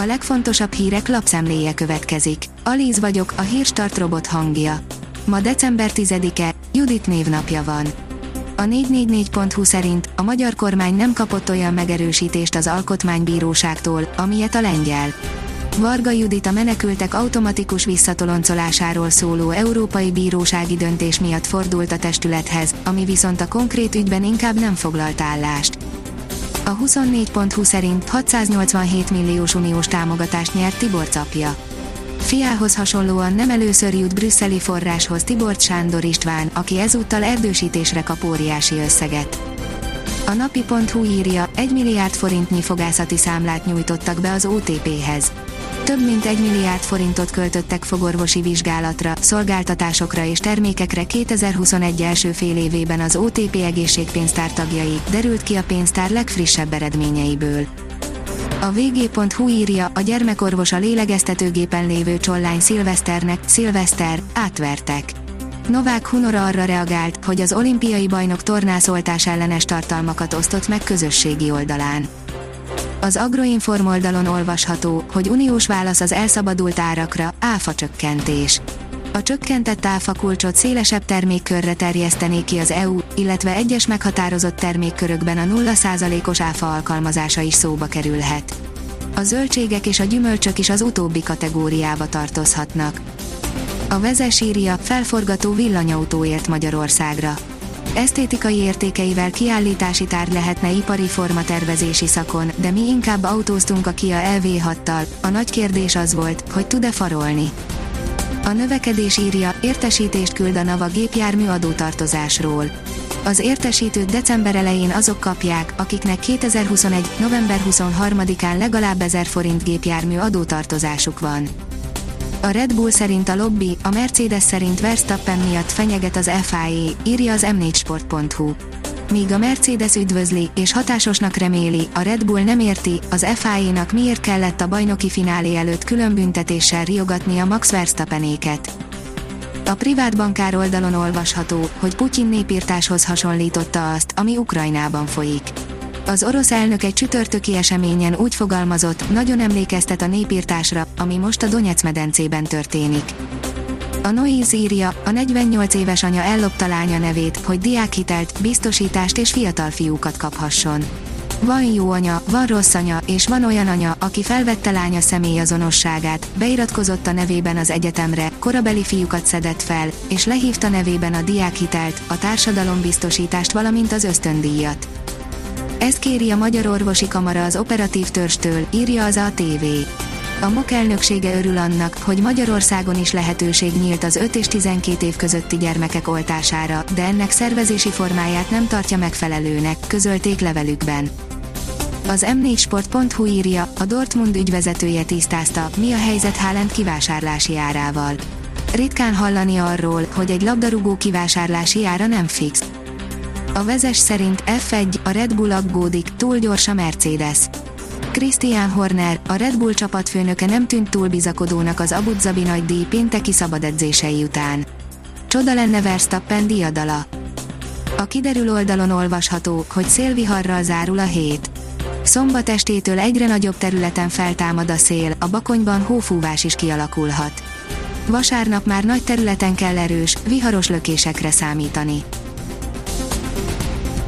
A legfontosabb hírek lapszemléje következik. Alíz vagyok, a hírstart robot hangja. Ma december 10-e, Judit névnapja van. A 444.hu szerint a magyar kormány nem kapott olyan megerősítést az alkotmánybíróságtól, amilyet a lengyel. Varga Judit a menekültek automatikus visszatoloncolásáról szóló Európai Bírósági döntés miatt fordult a testülethez, ami viszont a konkrét ügyben inkább nem foglalt állást. A 24.20 szerint 687 milliós uniós támogatást nyert Tibor Capja. Fiához hasonlóan nem először jut brüsszeli forráshoz Tibor Sándor István, aki ezúttal erdősítésre kap óriási összeget. A napi.hu írja, 1 milliárd forintnyi fogászati számlát nyújtottak be az OTP-hez több mint egy milliárd forintot költöttek fogorvosi vizsgálatra, szolgáltatásokra és termékekre 2021 első fél évében az OTP egészségpénztár tagjai, derült ki a pénztár legfrissebb eredményeiből. A vg.hu írja, a gyermekorvos a lélegeztetőgépen lévő csollány Szilveszternek, Szilveszter, átvertek. Novák Hunora arra reagált, hogy az olimpiai bajnok tornászoltás ellenes tartalmakat osztott meg közösségi oldalán. Az Agroinform oldalon olvasható, hogy uniós válasz az elszabadult árakra, áfa csökkentés. A csökkentett áfa kulcsot szélesebb termékkörre terjesztené ki az EU, illetve egyes meghatározott termékkörökben a 0%-os áfa alkalmazása is szóba kerülhet. A zöldségek és a gyümölcsök is az utóbbi kategóriába tartozhatnak. A vezes írja, felforgató villanyautóért Magyarországra esztétikai értékeivel kiállítási tárgy lehetne ipari formatervezési szakon, de mi inkább autóztunk a Kia LV6-tal, a nagy kérdés az volt, hogy tud-e farolni. A növekedés írja, értesítést küld a NAVA gépjármű adótartozásról. Az értesítőt december elején azok kapják, akiknek 2021. november 23-án legalább 1000 forint gépjármű adótartozásuk van. A Red Bull szerint a lobby, a Mercedes szerint Verstappen miatt fenyeget az FIA, írja az m4sport.hu. Míg a Mercedes üdvözli és hatásosnak reméli, a Red Bull nem érti, az FIA-nak miért kellett a bajnoki finálé előtt külön büntetéssel riogatni a Max Verstappenéket. A privát bankár oldalon olvasható, hogy Putyin népírtáshoz hasonlította azt, ami Ukrajnában folyik. Az orosz elnök egy csütörtöki eseményen úgy fogalmazott, nagyon emlékeztet a népírtásra, ami most a Donetsz medencében történik. A Noise írja, a 48 éves anya ellopta lánya nevét, hogy diákhitelt, biztosítást és fiatal fiúkat kaphasson. Van jó anya, van rossz anya, és van olyan anya, aki felvette lánya személyazonosságát, beiratkozott a nevében az egyetemre, korabeli fiúkat szedett fel, és lehívta nevében a diákhitelt, a társadalombiztosítást valamint az ösztöndíjat. Ezt kéri a Magyar Orvosi Kamara az operatív törstől, írja az ATV. A MOK elnöksége örül annak, hogy Magyarországon is lehetőség nyílt az 5 és 12 év közötti gyermekek oltására, de ennek szervezési formáját nem tartja megfelelőnek, közölték levelükben. Az m4sport.hu írja, a Dortmund ügyvezetője tisztázta, mi a helyzet Haaland kivásárlási árával. Ritkán hallani arról, hogy egy labdarúgó kivásárlási ára nem fix. A vezes szerint F1, a Red Bull aggódik, túl gyors a Mercedes. Christian Horner, a Red Bull csapatfőnöke nem tűnt túl bizakodónak az Abu Dhabi nagy díj pénteki szabad edzései után. Csoda lenne Verstappen diadala. A kiderül oldalon olvasható, hogy szélviharral zárul a hét. Szombat estétől egyre nagyobb területen feltámad a szél, a bakonyban hófúvás is kialakulhat. Vasárnap már nagy területen kell erős, viharos lökésekre számítani